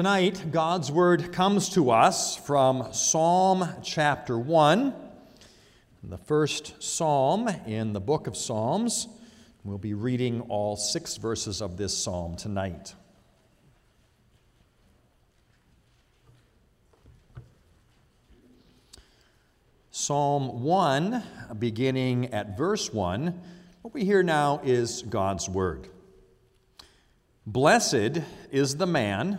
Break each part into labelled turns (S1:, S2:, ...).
S1: Tonight, God's Word comes to us from Psalm chapter 1, the first psalm in the book of Psalms. We'll be reading all six verses of this psalm tonight. Psalm 1, beginning at verse 1, what we hear now is God's Word. Blessed is the man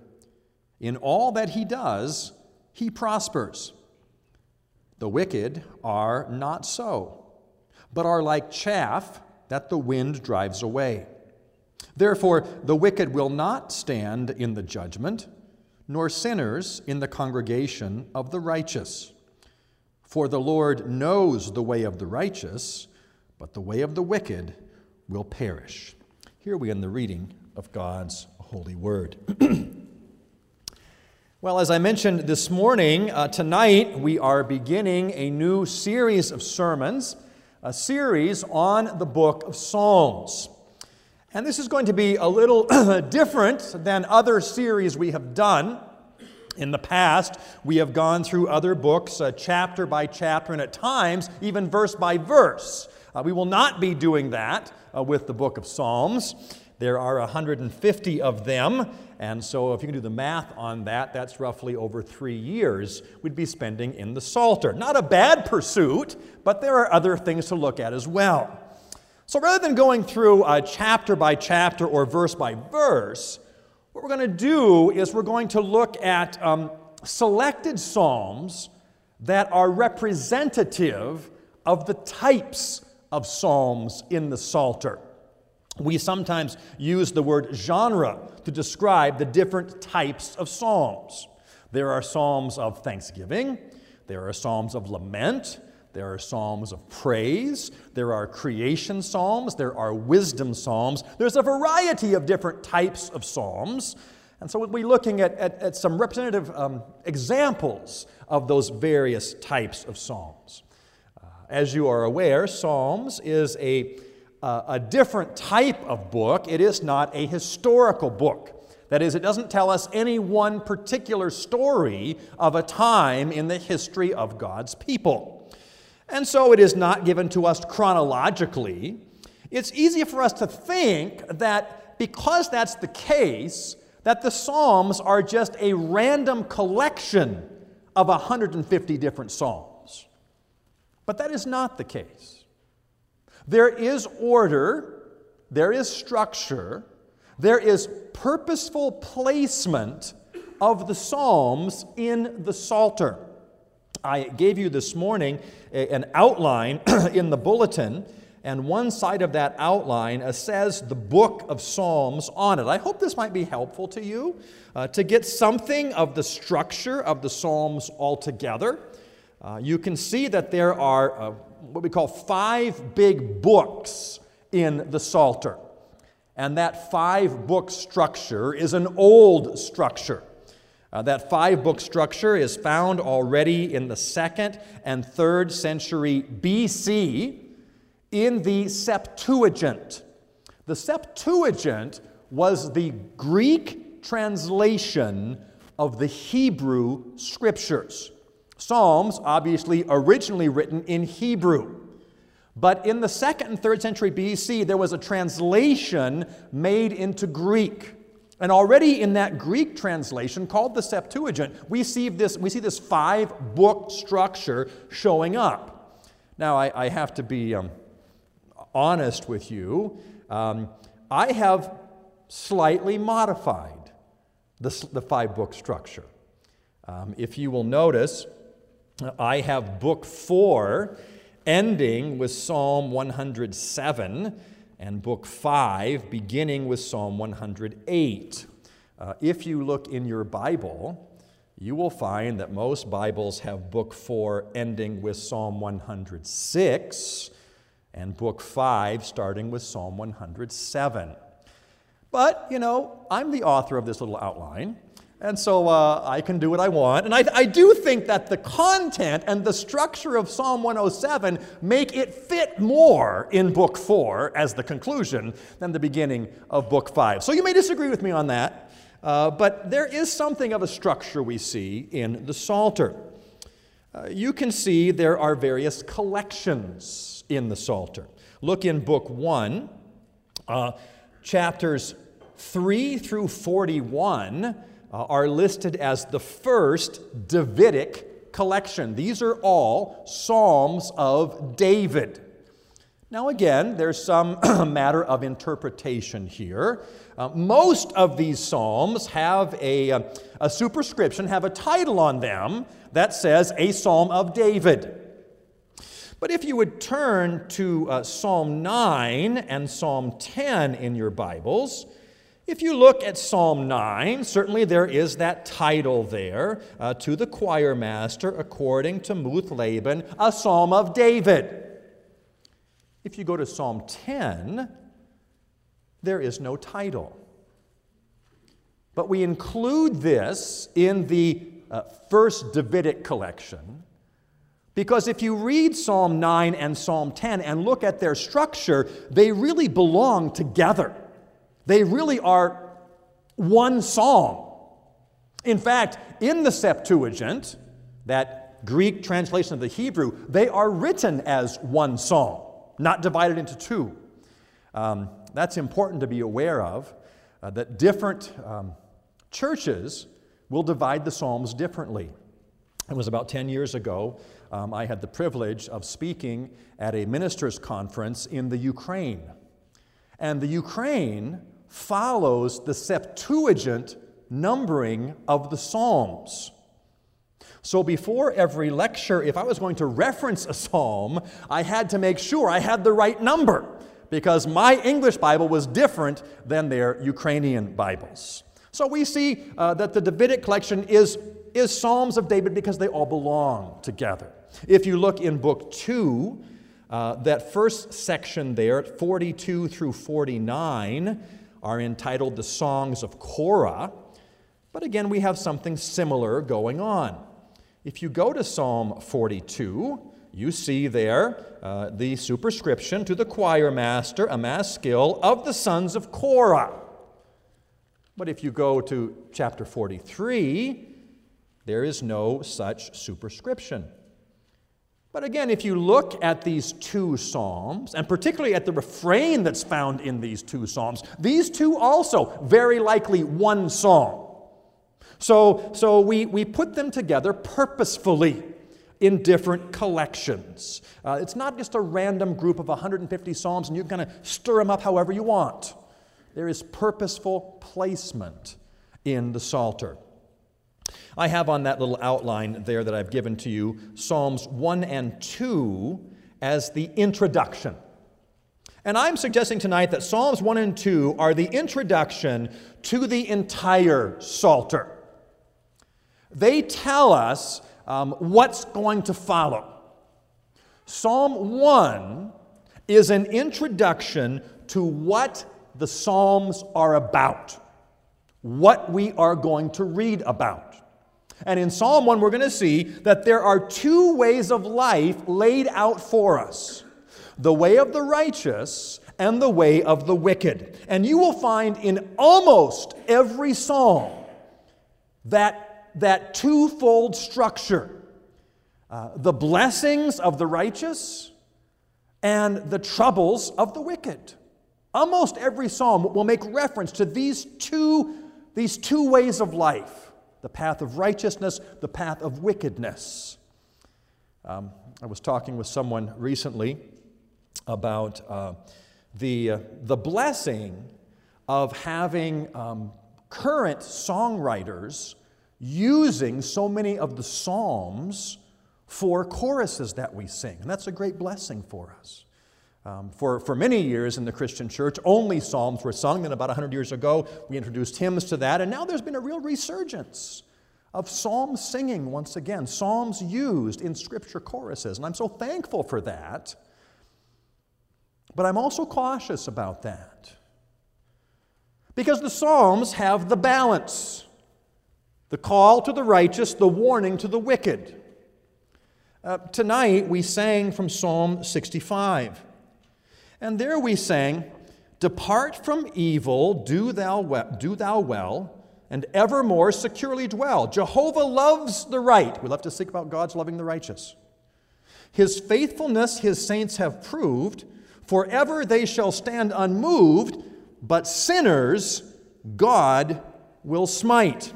S1: In all that he does, he prospers. The wicked are not so, but are like chaff that the wind drives away. Therefore, the wicked will not stand in the judgment, nor sinners in the congregation of the righteous. For the Lord knows the way of the righteous, but the way of the wicked will perish. Here we end the reading of God's holy word. Well, as I mentioned this morning, uh, tonight we are beginning a new series of sermons, a series on the book of Psalms. And this is going to be a little different than other series we have done. In the past, we have gone through other books, uh, chapter by chapter, and at times, even verse by verse. Uh, we will not be doing that uh, with the book of Psalms. There are 150 of them, and so if you can do the math on that, that's roughly over three years we'd be spending in the Psalter. Not a bad pursuit, but there are other things to look at as well. So rather than going through uh, chapter by chapter or verse by verse, what we're going to do is we're going to look at um, selected psalms that are representative of the types of psalms in the Psalter. We sometimes use the word genre to describe the different types of psalms. There are psalms of thanksgiving, there are psalms of lament, there are psalms of praise, there are creation psalms, there are wisdom psalms. There's a variety of different types of psalms. And so we'll be looking at, at, at some representative um, examples of those various types of psalms. Uh, as you are aware, Psalms is a a different type of book. It is not a historical book. That is, it doesn't tell us any one particular story of a time in the history of God's people. And so it is not given to us chronologically. It's easy for us to think that because that's the case, that the Psalms are just a random collection of 150 different Psalms. But that is not the case. There is order, there is structure, there is purposeful placement of the Psalms in the Psalter. I gave you this morning an outline in the bulletin, and one side of that outline says the book of Psalms on it. I hope this might be helpful to you uh, to get something of the structure of the Psalms altogether. Uh, you can see that there are uh, what we call five big books in the Psalter. And that five book structure is an old structure. Uh, that five book structure is found already in the second and third century BC in the Septuagint. The Septuagint was the Greek translation of the Hebrew scriptures. Psalms, obviously originally written in Hebrew. But in the second and third century BC, there was a translation made into Greek. And already in that Greek translation, called the Septuagint, we see this, we see this five book structure showing up. Now, I, I have to be um, honest with you. Um, I have slightly modified the, the five book structure. Um, if you will notice, I have book four ending with Psalm 107 and book five beginning with Psalm 108. uh, if you look in your Bible, you will find that most Bibles have book 4 ending with Psalm 106 and book 5 starting with Psalm 107. But, you know, I'm the author of this little outline, and so uh, I can do what I want. And I, I do think that the content and the structure of Psalm 107 make it fit more in Book 4 as the conclusion than the beginning of Book 5. So you may disagree with me on that, uh, but there is something of a structure we see in the Psalter. Uh, you can see there are various collections in the Psalter. Look in Book 1, uh, chapters 3 through 41 uh, are listed as the first Davidic collection. These are all Psalms of David. Now, again, there's some matter of interpretation here. Uh, most of these Psalms have a, uh, a superscription, have a title on them that says a Psalm of David. But if you would turn to uh, Psalm 9 and Psalm 10 in your Bibles, if you look at Psalm 9, certainly there is that title there uh, to the choir master, according to Muth-labben, a psalm of David. If you go to Psalm 10, there is no title. But we include this in the uh, first Davidic collection because if you read Psalm 9 and Psalm 10 and look at their structure, they really belong together. They really are one song. In fact, in the Septuagint, that Greek translation of the Hebrew, they are written as one song, not divided into two. Um, that's important to be aware of, uh, that different um, churches will divide the Psalms differently. It was about 10 years ago. Um, I had the privilege of speaking at a ministers' conference in the Ukraine. And the Ukraine follows the Septuagint numbering of the Psalms. So before every lecture, if I was going to reference a psalm, I had to make sure I had the right number because my English Bible was different than their Ukrainian Bibles. So we see uh, that the Davidic collection is, is Psalms of David because they all belong together. If you look in Book 2, uh, that first section there, 42 through 49, are entitled the Songs of Korah. But again, we have something similar going on. If you go to Psalm 42, you see there uh, the superscription to the choir master, a maskil of the sons of Korah. But if you go to chapter 43, there is no such superscription. But again, if you look at these two Psalms, and particularly at the refrain that's found in these two Psalms, these two also very likely one Psalm. So, so we, we put them together purposefully in different collections. Uh, it's not just a random group of 150 Psalms and you kind of stir them up however you want. There is purposeful placement in the Psalter. I have on that little outline there that I've given to you Psalms 1 and 2 as the introduction. And I'm suggesting tonight that Psalms 1 and 2 are the introduction to the entire Psalter. They tell us um, what's going to follow. Psalm 1 is an introduction to what the Psalms are about, what we are going to read about. And in Psalm 1, we're going to see that there are two ways of life laid out for us the way of the righteous and the way of the wicked. And you will find in almost every psalm that, that twofold structure uh, the blessings of the righteous and the troubles of the wicked. Almost every psalm will make reference to these two, these two ways of life the path of righteousness, the path of wickedness. Um, I was talking with someone recently about uh, the, uh, the blessing of having um, current songwriters using so many of the Psalms for choruses that we sing. And that's a great blessing for us. Um, for, for many years in the Christian church, only Psalms were sung. Then, about 100 years ago, we introduced hymns to that. And now there's been a real resurgence of psalm singing once again, psalms used in scripture choruses. And I'm so thankful for that. But I'm also cautious about that. Because the Psalms have the balance the call to the righteous, the warning to the wicked. Uh, tonight we sang from Psalm 65. And there we sang, Depart from evil, do thou, we- do thou well, and evermore securely dwell. Jehovah loves the right. We love to think about God's loving the righteous. His faithfulness his saints have proved. Forever they shall stand unmoved, but sinners God will smite.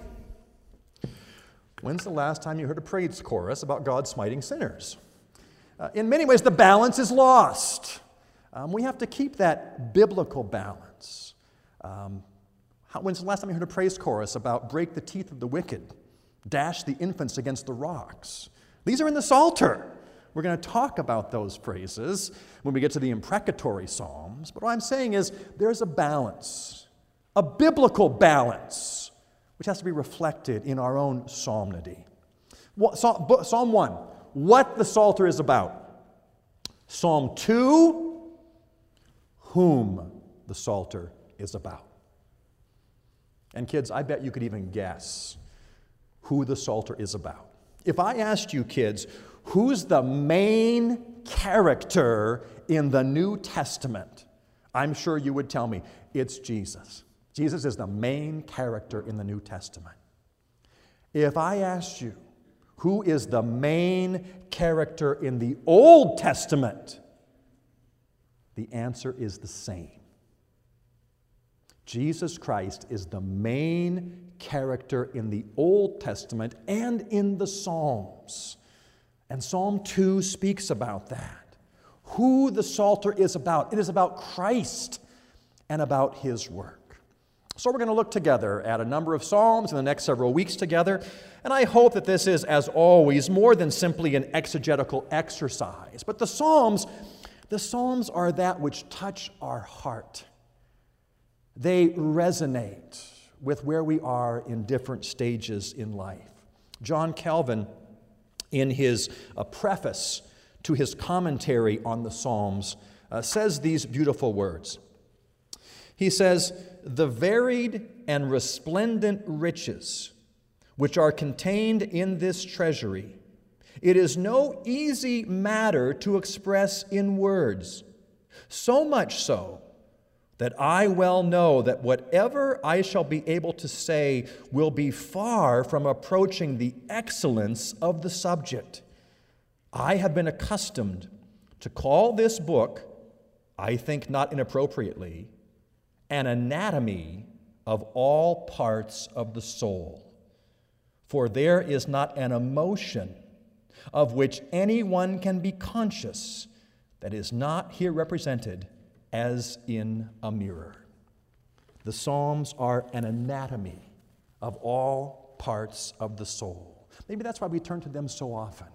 S1: When's the last time you heard a praise chorus about God smiting sinners? Uh, in many ways, the balance is lost. Um, we have to keep that biblical balance. Um, how, when's the last time you heard a praise chorus about break the teeth of the wicked, dash the infants against the rocks? These are in the Psalter. We're going to talk about those phrases when we get to the imprecatory Psalms. But what I'm saying is there's a balance, a biblical balance, which has to be reflected in our own psalmody. Psalm 1, what the Psalter is about. Psalm 2, whom the Psalter is about. And kids, I bet you could even guess who the Psalter is about. If I asked you, kids, who's the main character in the New Testament, I'm sure you would tell me it's Jesus. Jesus is the main character in the New Testament. If I asked you, who is the main character in the Old Testament? The answer is the same. Jesus Christ is the main character in the Old Testament and in the Psalms. And Psalm 2 speaks about that. Who the Psalter is about. It is about Christ and about His work. So, we're going to look together at a number of Psalms in the next several weeks together. And I hope that this is, as always, more than simply an exegetical exercise. But the Psalms the Psalms are that which touch our heart. They resonate with where we are in different stages in life. John Calvin, in his uh, preface to his commentary on the Psalms, uh, says these beautiful words. He says, The varied and resplendent riches which are contained in this treasury it is no easy matter to express in words, so much so that I well know that whatever I shall be able to say will be far from approaching the excellence of the subject. I have been accustomed to call this book, I think not inappropriately, an anatomy of all parts of the soul. For there is not an emotion of which anyone can be conscious that is not here represented as in a mirror. The Psalms are an anatomy of all parts of the soul. Maybe that's why we turn to them so often.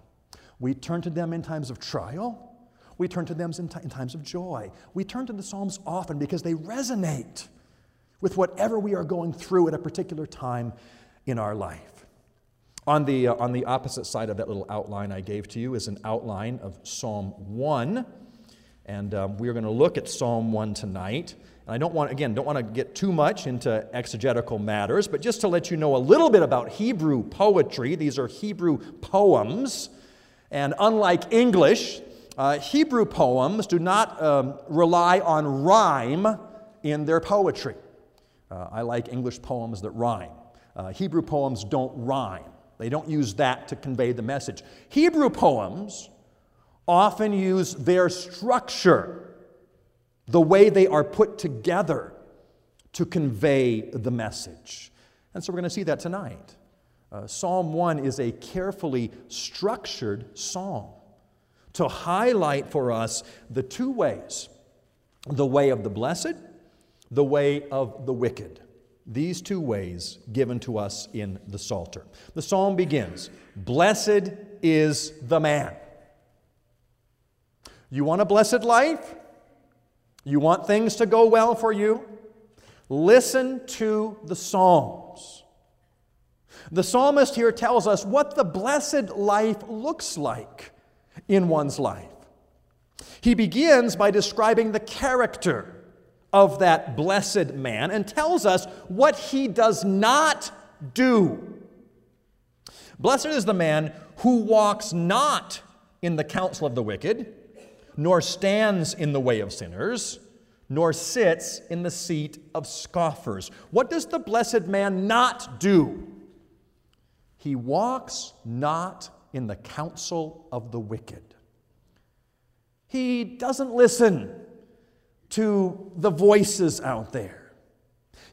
S1: We turn to them in times of trial. We turn to them in, t- in times of joy. We turn to the Psalms often because they resonate with whatever we are going through at a particular time in our life. On the, uh, on the opposite side of that little outline I gave to you is an outline of Psalm 1. And um, we're going to look at Psalm 1 tonight. And I don't want, again, don't want to get too much into exegetical matters, but just to let you know a little bit about Hebrew poetry. These are Hebrew poems. And unlike English, uh, Hebrew poems do not um, rely on rhyme in their poetry. Uh, I like English poems that rhyme. Uh, Hebrew poems don't rhyme. They don't use that to convey the message. Hebrew poems often use their structure, the way they are put together, to convey the message. And so we're going to see that tonight. Uh, psalm 1 is a carefully structured psalm to highlight for us the two ways the way of the blessed, the way of the wicked these two ways given to us in the Psalter. The psalm begins Blessed is the man. You want a blessed life? You want things to go well for you? Listen to the Psalms. The psalmist here tells us what the blessed life looks like in one's life. He begins by describing the character of that blessed man and tells us what he does not do. Blessed is the man who walks not in the counsel of the wicked, nor stands in the way of sinners, nor sits in the seat of scoffers. What does the blessed man not do? He walks not in the counsel of the wicked. He doesn't listen to the voices out there.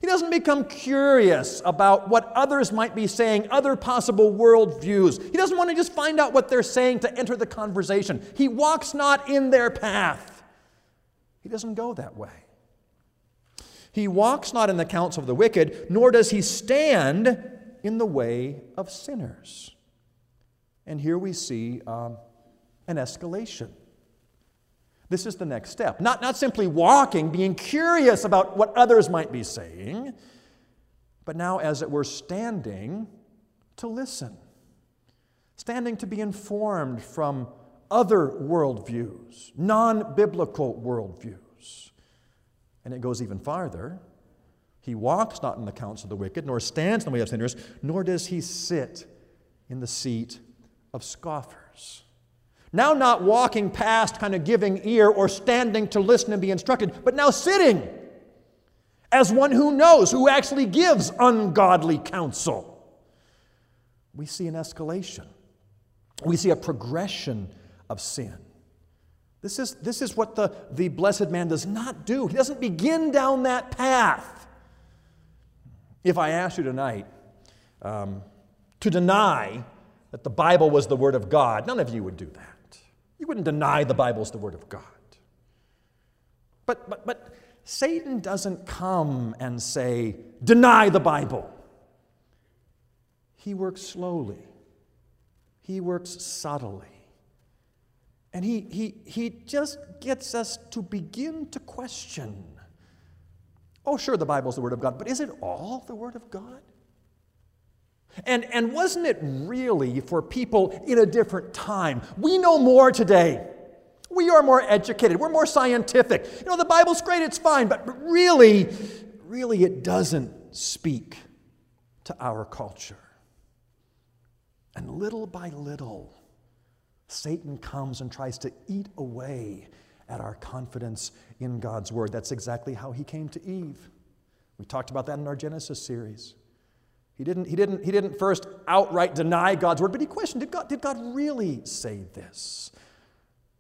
S1: He doesn't become curious about what others might be saying, other possible worldviews. He doesn't want to just find out what they're saying to enter the conversation. He walks not in their path. He doesn't go that way. He walks not in the counsel of the wicked, nor does he stand in the way of sinners. And here we see um, an escalation. This is the next step. Not, not simply walking, being curious about what others might be saying, but now, as it were, standing to listen, standing to be informed from other worldviews, non biblical worldviews. And it goes even farther. He walks not in the counsel of the wicked, nor stands in the way of sinners, nor does he sit in the seat of scoffers. Now, not walking past, kind of giving ear or standing to listen and be instructed, but now sitting as one who knows, who actually gives ungodly counsel. We see an escalation, we see a progression of sin. This is, this is what the, the blessed man does not do. He doesn't begin down that path. If I asked you tonight um, to deny that the Bible was the Word of God, none of you would do that. Wouldn't deny the Bible's the Word of God. But, but, but Satan doesn't come and say, deny the Bible. He works slowly, he works subtly. And he, he, he just gets us to begin to question. Oh, sure, the Bible's the Word of God, but is it all the Word of God? And, and wasn't it really for people in a different time? We know more today. We are more educated. We're more scientific. You know, the Bible's great, it's fine, but really, really, it doesn't speak to our culture. And little by little, Satan comes and tries to eat away at our confidence in God's Word. That's exactly how he came to Eve. We talked about that in our Genesis series. He didn't, he, didn't, he didn't first outright deny God's word, but he questioned did God, did God really say this?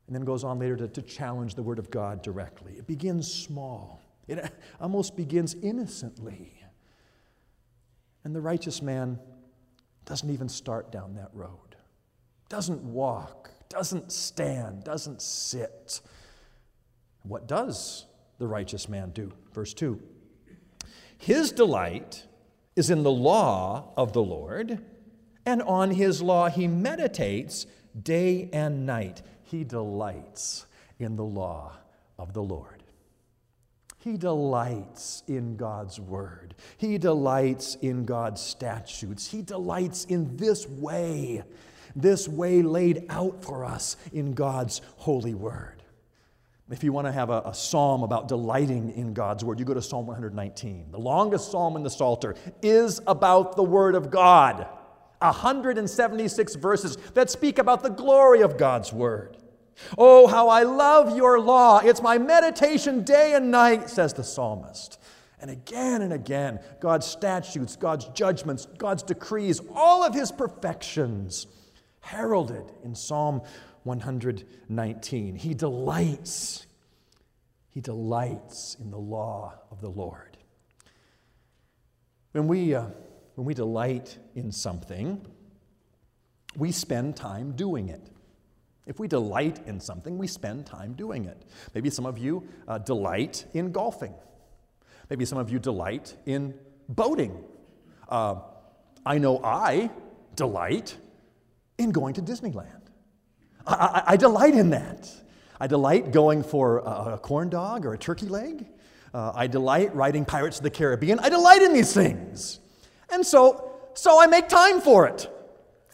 S1: And then goes on later to, to challenge the word of God directly. It begins small, it almost begins innocently. And the righteous man doesn't even start down that road, doesn't walk, doesn't stand, doesn't sit. What does the righteous man do? Verse 2 His delight is in the law of the Lord, and on his law he meditates day and night. He delights in the law of the Lord. He delights in God's word. He delights in God's statutes. He delights in this way, this way laid out for us in God's holy word. If you want to have a, a, psalm about delighting in God's word, you go to Psalm 119. The longest psalm in the Psalter is about the word of God. 176 verses that speak about the glory of God's word. Oh, how I love your law. It's my meditation day and night, says the psalmist. And again and again, God's statutes, God's judgments, God's decrees, all of his perfections heralded in Psalm 119. He delights. He delights in the law of the Lord. When we, uh, when we delight in something, we spend time doing it. If we delight in something, we spend time doing it. Maybe some of you uh, delight in golfing. Maybe some of you delight in boating. Uh, I know I delight in going to Disneyland. I, I, I delight in that. I delight going for a, a corn dog or a turkey leg. Uh, I delight writing Pirates of the Caribbean. I delight in these things. And so, so I make time for it.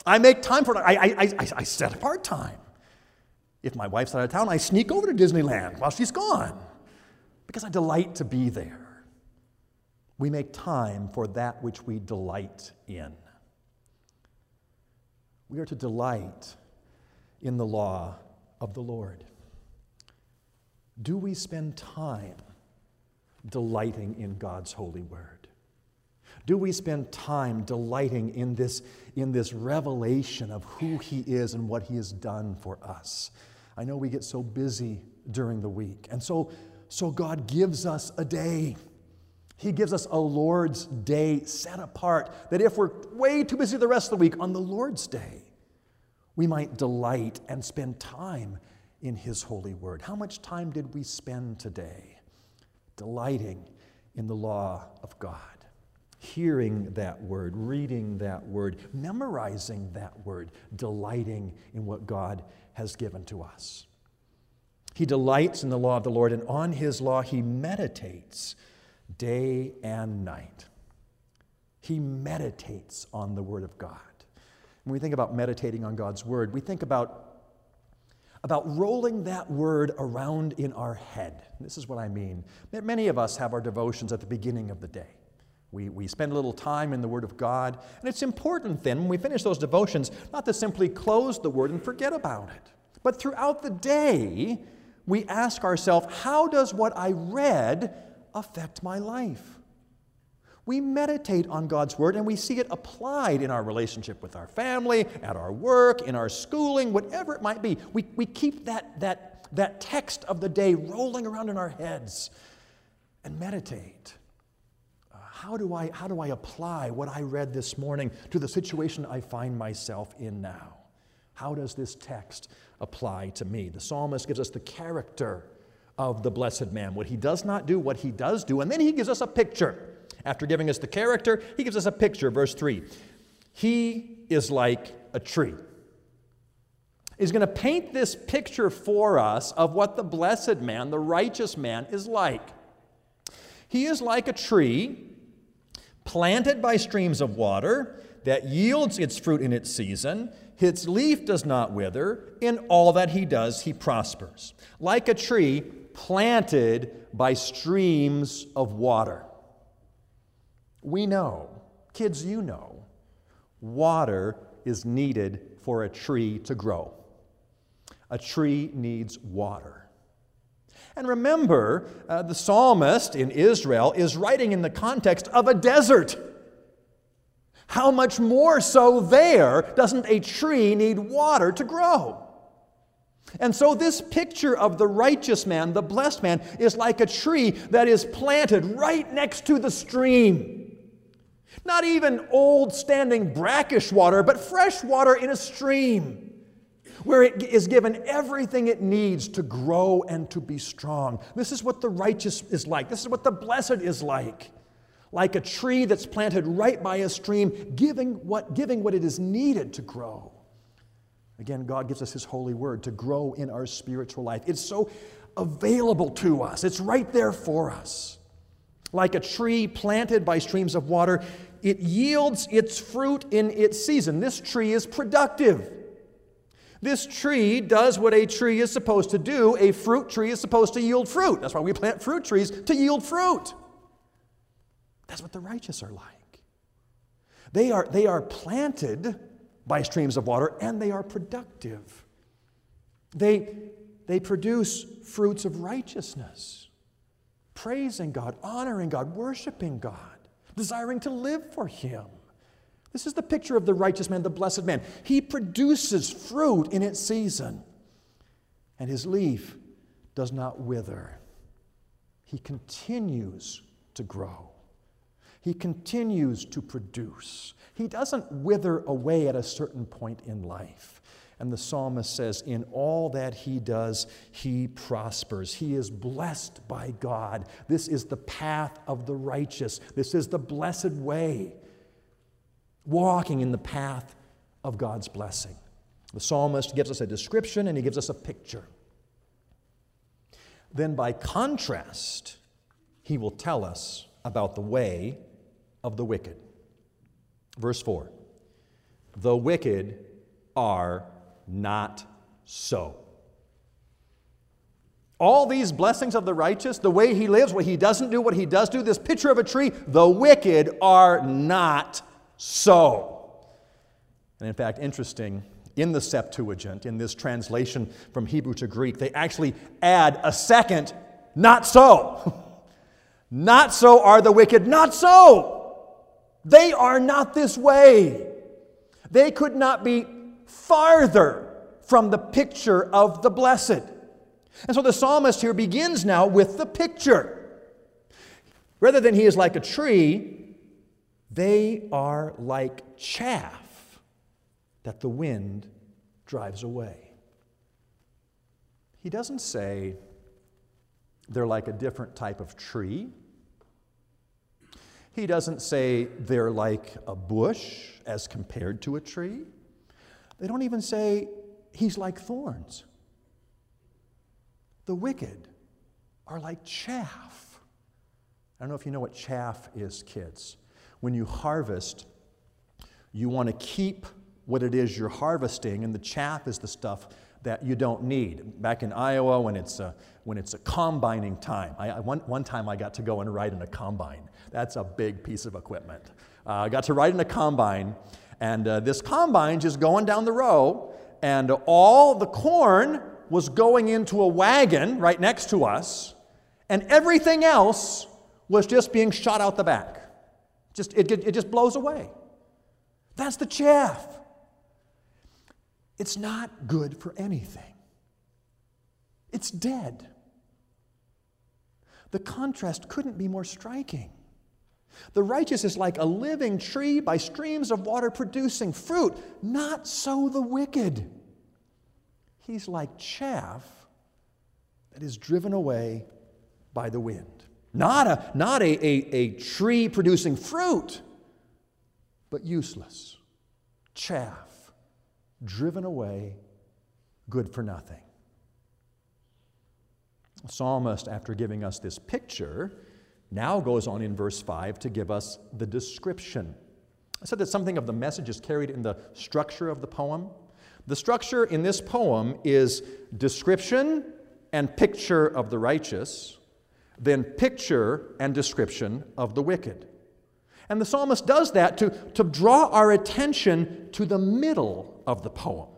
S1: I make time for it. I, I, I, I set apart time. If my wife's out of town, I sneak over to Disneyland while she's gone because I delight to be there. We make time for that which we delight in. We are to delight in the law of the Lord. Do we spend time delighting in God's holy word? Do we spend time delighting in this, in this revelation of who He is and what He has done for us? I know we get so busy during the week. And so, so God gives us a day. He gives us a Lord's day set apart that if we're way too busy the rest of the week, on the Lord's day, we might delight and spend time in His holy word. How much time did we spend today delighting in the law of God? Hearing that word, reading that word, memorizing that word, delighting in what God has given to us. He delights in the law of the Lord, and on his law he meditates day and night. He meditates on the Word of God. When we think about meditating on God's Word, we think about, about rolling that Word around in our head. This is what I mean. Many of us have our devotions at the beginning of the day. We, we spend a little time in the Word of God. And it's important then, when we finish those devotions, not to simply close the Word and forget about it. But throughout the day, we ask ourselves, how does what I read affect my life? We meditate on God's Word and we see it applied in our relationship with our family, at our work, in our schooling, whatever it might be. We, we keep that, that, that text of the day rolling around in our heads and meditate uh, how do I, how do I apply what I read this morning to the situation I find myself in now? How does this text apply to me? The psalmist gives us the character of the blessed man, what he does not do, what he does do, and then he gives us a picture. After giving us the character, he gives us a picture, verse 3. He is like a tree. He's going to paint this picture for us of what the blessed man, the righteous man, is like. He is like a tree planted by streams of water that yields its fruit in its season. Its leaf does not wither. In all that he does, he prospers. Like a tree planted by streams of water. We know, kids, you know, water is needed for a tree to grow. A tree needs water. And remember, uh, the psalmist in Israel is writing in the context of a desert. How much more so there doesn't a tree need water to grow? And so, this picture of the righteous man, the blessed man, is like a tree that is planted right next to the stream. Not even old standing brackish water, but fresh water in a stream where it is given everything it needs to grow and to be strong. This is what the righteous is like. This is what the blessed is like. Like a tree that's planted right by a stream, giving what, giving what it is needed to grow. Again, God gives us His holy word to grow in our spiritual life. It's so available to us, it's right there for us. Like a tree planted by streams of water, it yields its fruit in its season. This tree is productive. This tree does what a tree is supposed to do. A fruit tree is supposed to yield fruit. That's why we plant fruit trees to yield fruit. That's what the righteous are like. They are, they are planted by streams of water and they are productive. They, they produce fruits of righteousness, praising God, honoring God, worshiping God, desiring to live for Him. This is the picture of the righteous man, the blessed man. He produces fruit in its season, and his leaf does not wither. He continues to grow. He continues to produce. He doesn't wither away at a certain point in life. And the psalmist says, In all that he does, he prospers. He is blessed by God. This is the path of the righteous. This is the blessed way walking in the path of God's blessing. The psalmist gives us a description and he gives us a picture. then by contrast, he will tell us about the way of the wicked. Verse 4 The wicked are not so. All these blessings of the righteous, the way he lives, what he doesn't do, what he does do, this picture of a tree, the wicked are not so. And in fact, interesting, in the Septuagint, in this translation from Hebrew to Greek, they actually add a second, not so. not so are the wicked, not so. They are not this way. They could not be farther from the picture of the blessed. And so the psalmist here begins now with the picture. Rather than he is like a tree, they are like chaff that the wind drives away. He doesn't say they're like a different type of tree. He doesn't say they're like a bush as compared to a tree. They don't even say he's like thorns. The wicked are like chaff. I don't know if you know what chaff is, kids. When you harvest, you want to keep what it is you're harvesting, and the chaff is the stuff that you don't need. Back in Iowa, when it's a, when it's a combining time, I, one, one time I got to go and ride in a combine. That's a big piece of equipment. Uh, I got to ride in a combine, and uh, this combine just going down the row, and all the corn was going into a wagon right next to us, and everything else was just being shot out the back. Just, it, it just blows away. That's the chaff. It's not good for anything, it's dead. The contrast couldn't be more striking. The righteous is like a living tree by streams of water producing fruit. Not so the wicked. He's like chaff that is driven away by the wind. Not a, not a, a, a tree producing fruit, but useless. Chaff, driven away, good for nothing. The psalmist, after giving us this picture, now goes on in verse 5 to give us the description. I said that something of the message is carried in the structure of the poem. The structure in this poem is description and picture of the righteous, then picture and description of the wicked. And the psalmist does that to, to draw our attention to the middle of the poem.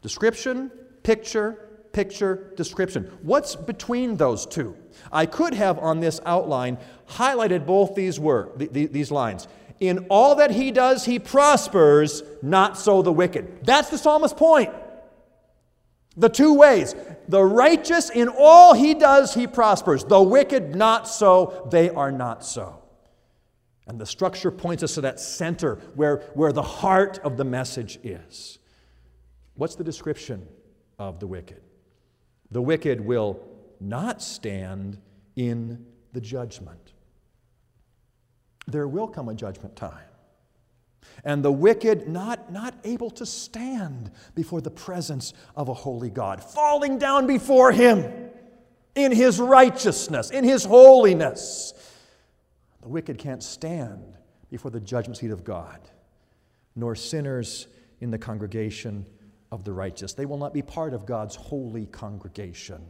S1: Description, picture, picture, description. What's between those two? I could have on this outline highlighted both these, word, these lines. In all that he does, he prospers, not so the wicked. That's the psalmist's point. The two ways. The righteous, in all he does, he prospers. The wicked, not so. They are not so. And the structure points us to that center where, where the heart of the message is. What's the description of the wicked? The wicked will not stand in the judgment there will come a judgment time. And the wicked not, not able to stand before the presence of a holy God, falling down before Him in His righteousness, in His holiness. The wicked can't stand before the judgment seat of God, nor sinners in the congregation of the righteous. They will not be part of God's holy congregation,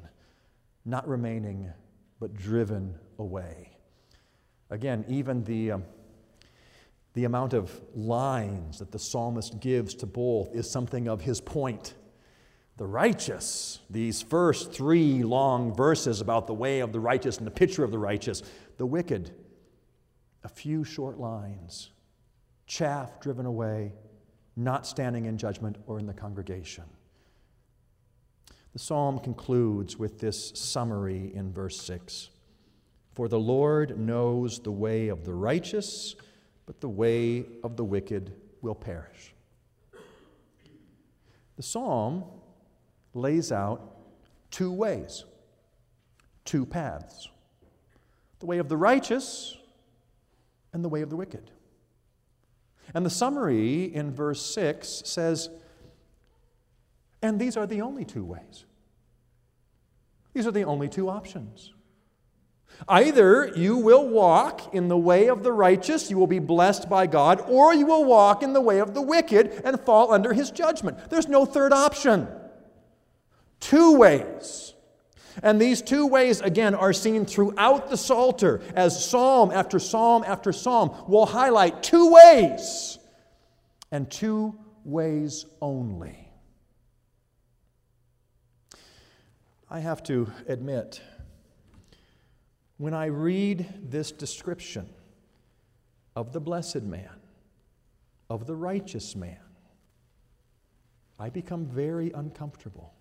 S1: not remaining, but driven away. Again, even the, um, the amount of lines that the psalmist gives to both is something of his point. The righteous, these first three long verses about the way of the righteous and the picture of the righteous, the wicked, a few short lines, chaff driven away, not standing in judgment or in the congregation. The psalm concludes with this summary in verse 6. For the Lord knows the way of the righteous, but the way of the wicked will perish. The psalm lays out two ways, two paths the way of the righteous and the way of the wicked. And the summary in verse 6 says, and these are the only two ways. These are the only two options. Either you will walk in the way of the righteous, you will be blessed by God, or you will walk in the way of the wicked and fall under his judgment. There's no third option. Two ways. And these two ways, again, are seen throughout the Psalter as psalm after psalm after psalm will highlight two ways and two ways only. I have to admit, when I read this description of the blessed man, of the righteous man, I become very uncomfortable.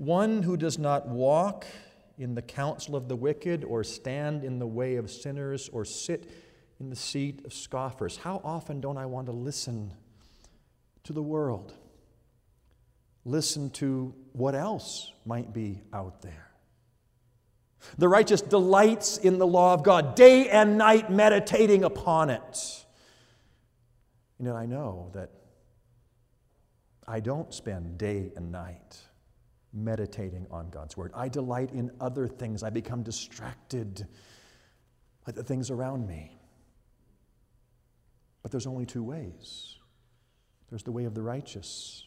S1: One who does not walk in the counsel of the wicked, or stand in the way of sinners, or sit in the seat of scoffers. How often don't I want to listen to the world? Listen to what else might be out there. The righteous delights in the law of God, day and night meditating upon it. Know, I know that I don't spend day and night meditating on God's Word. I delight in other things. I become distracted by the things around me. But there's only two ways there's the way of the righteous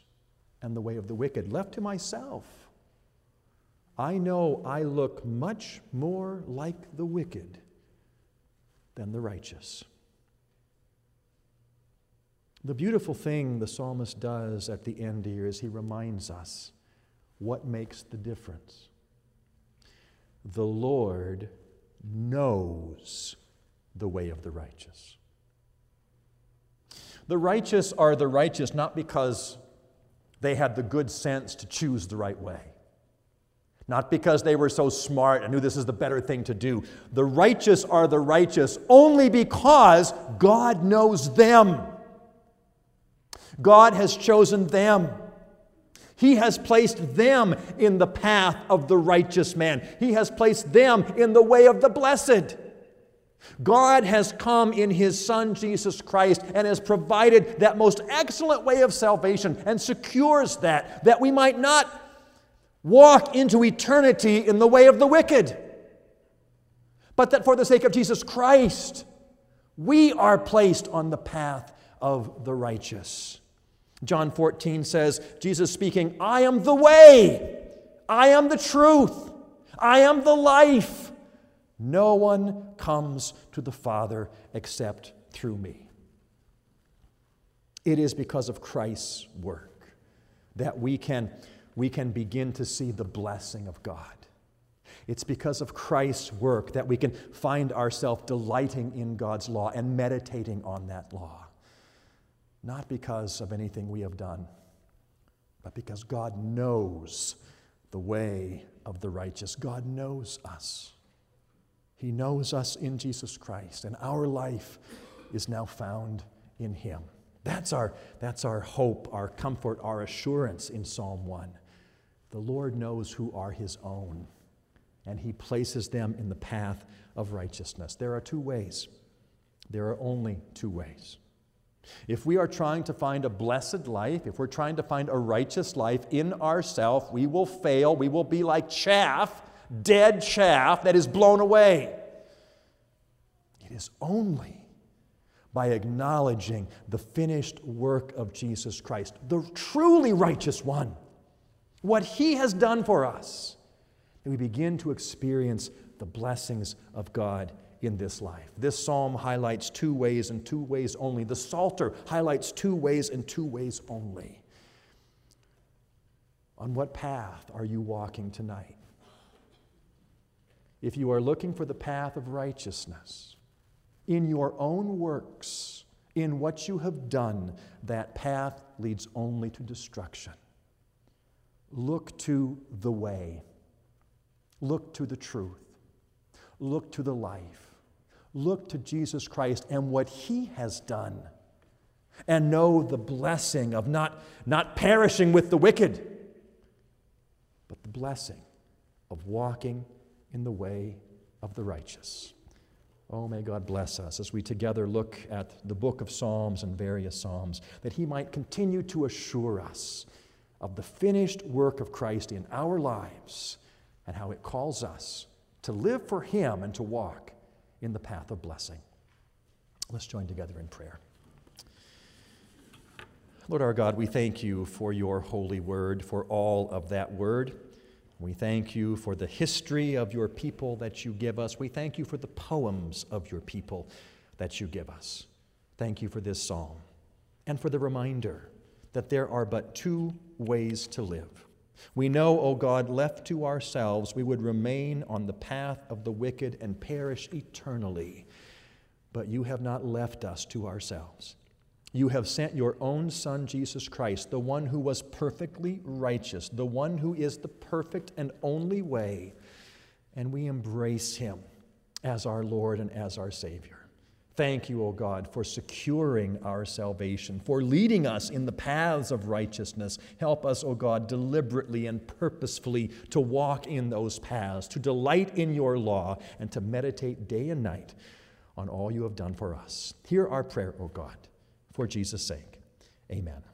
S1: and the way of the wicked. Left to myself, I know I look much more like the wicked than the righteous. The beautiful thing the psalmist does at the end here is he reminds us what makes the difference. The Lord knows the way of the righteous. The righteous are the righteous not because they had the good sense to choose the right way, not because they were so smart and knew this is the better thing to do. The righteous are the righteous only because God knows them. God has chosen them. He has placed them in the path of the righteous man. He has placed them in the way of the blessed. God has come in His Son Jesus Christ and has provided that most excellent way of salvation and secures that, that we might not walk into eternity in the way of the wicked, but that for the sake of Jesus Christ, we are placed on the path of the righteous. John 14 says, Jesus speaking, I am the way, I am the truth, I am the life. No one comes to the Father except through me. It is because of Christ's work that we can, we can begin to see the blessing of God. It's because of Christ's work that we can find ourselves delighting in God's law and meditating on that law. Not because of anything we have done, but because God knows the way of the righteous. God knows us. He knows us in Jesus Christ, and our life is now found in Him. That's our, that's our hope, our comfort, our assurance in Psalm 1. The Lord knows who are His own, and He places them in the path of righteousness. There are two ways. There are only two ways. If we are trying to find a blessed life, if we're trying to find a righteous life in ourself, we will fail. We will be like chaff dead chaff that is blown away. It is only by acknowledging the finished work of Jesus Christ, the truly righteous one, what he has done for us, that we begin to experience the blessings of God in this life. This psalm highlights two ways and two ways only. The Psalter highlights two ways and two ways only. On what path are you walking tonight? if you are looking for the path of righteousness in your own works, in what you have done, that path leads only to destruction. Look to the way, look to the truth, look to the life, look to Jesus Christ and what He has done, and know the blessing of not, not perishing with the wicked, but the blessing of walking in the way of the righteous. Oh, may God bless us as we together look at the book of Psalms and various Psalms, that He might continue to assure us of the finished work of Christ in our lives and how it calls us to live for Him and to walk in the path of blessing. Let's join together in prayer. Lord our God, we thank you for your holy word, for all of that word. We thank you for the history of your people that you give us. We thank you for the poems of your people that you give us. Thank you for this psalm and for the reminder that there are but two ways to live. We know, O God, left to ourselves, we would remain on the path of the wicked and perish eternally. But you have not left us to ourselves. You have sent your own Son, Jesus Christ, the one who was perfectly righteous, the one who is the perfect and only way, and we embrace him as our Lord and as our Savior. Thank you, O God, for securing our salvation, for leading us in the paths of righteousness. Help us, O God, deliberately and purposefully to walk in those paths, to delight in your law, and to meditate day and night on all you have done for us. Hear our prayer, O God, for Jesus' sake. Amen.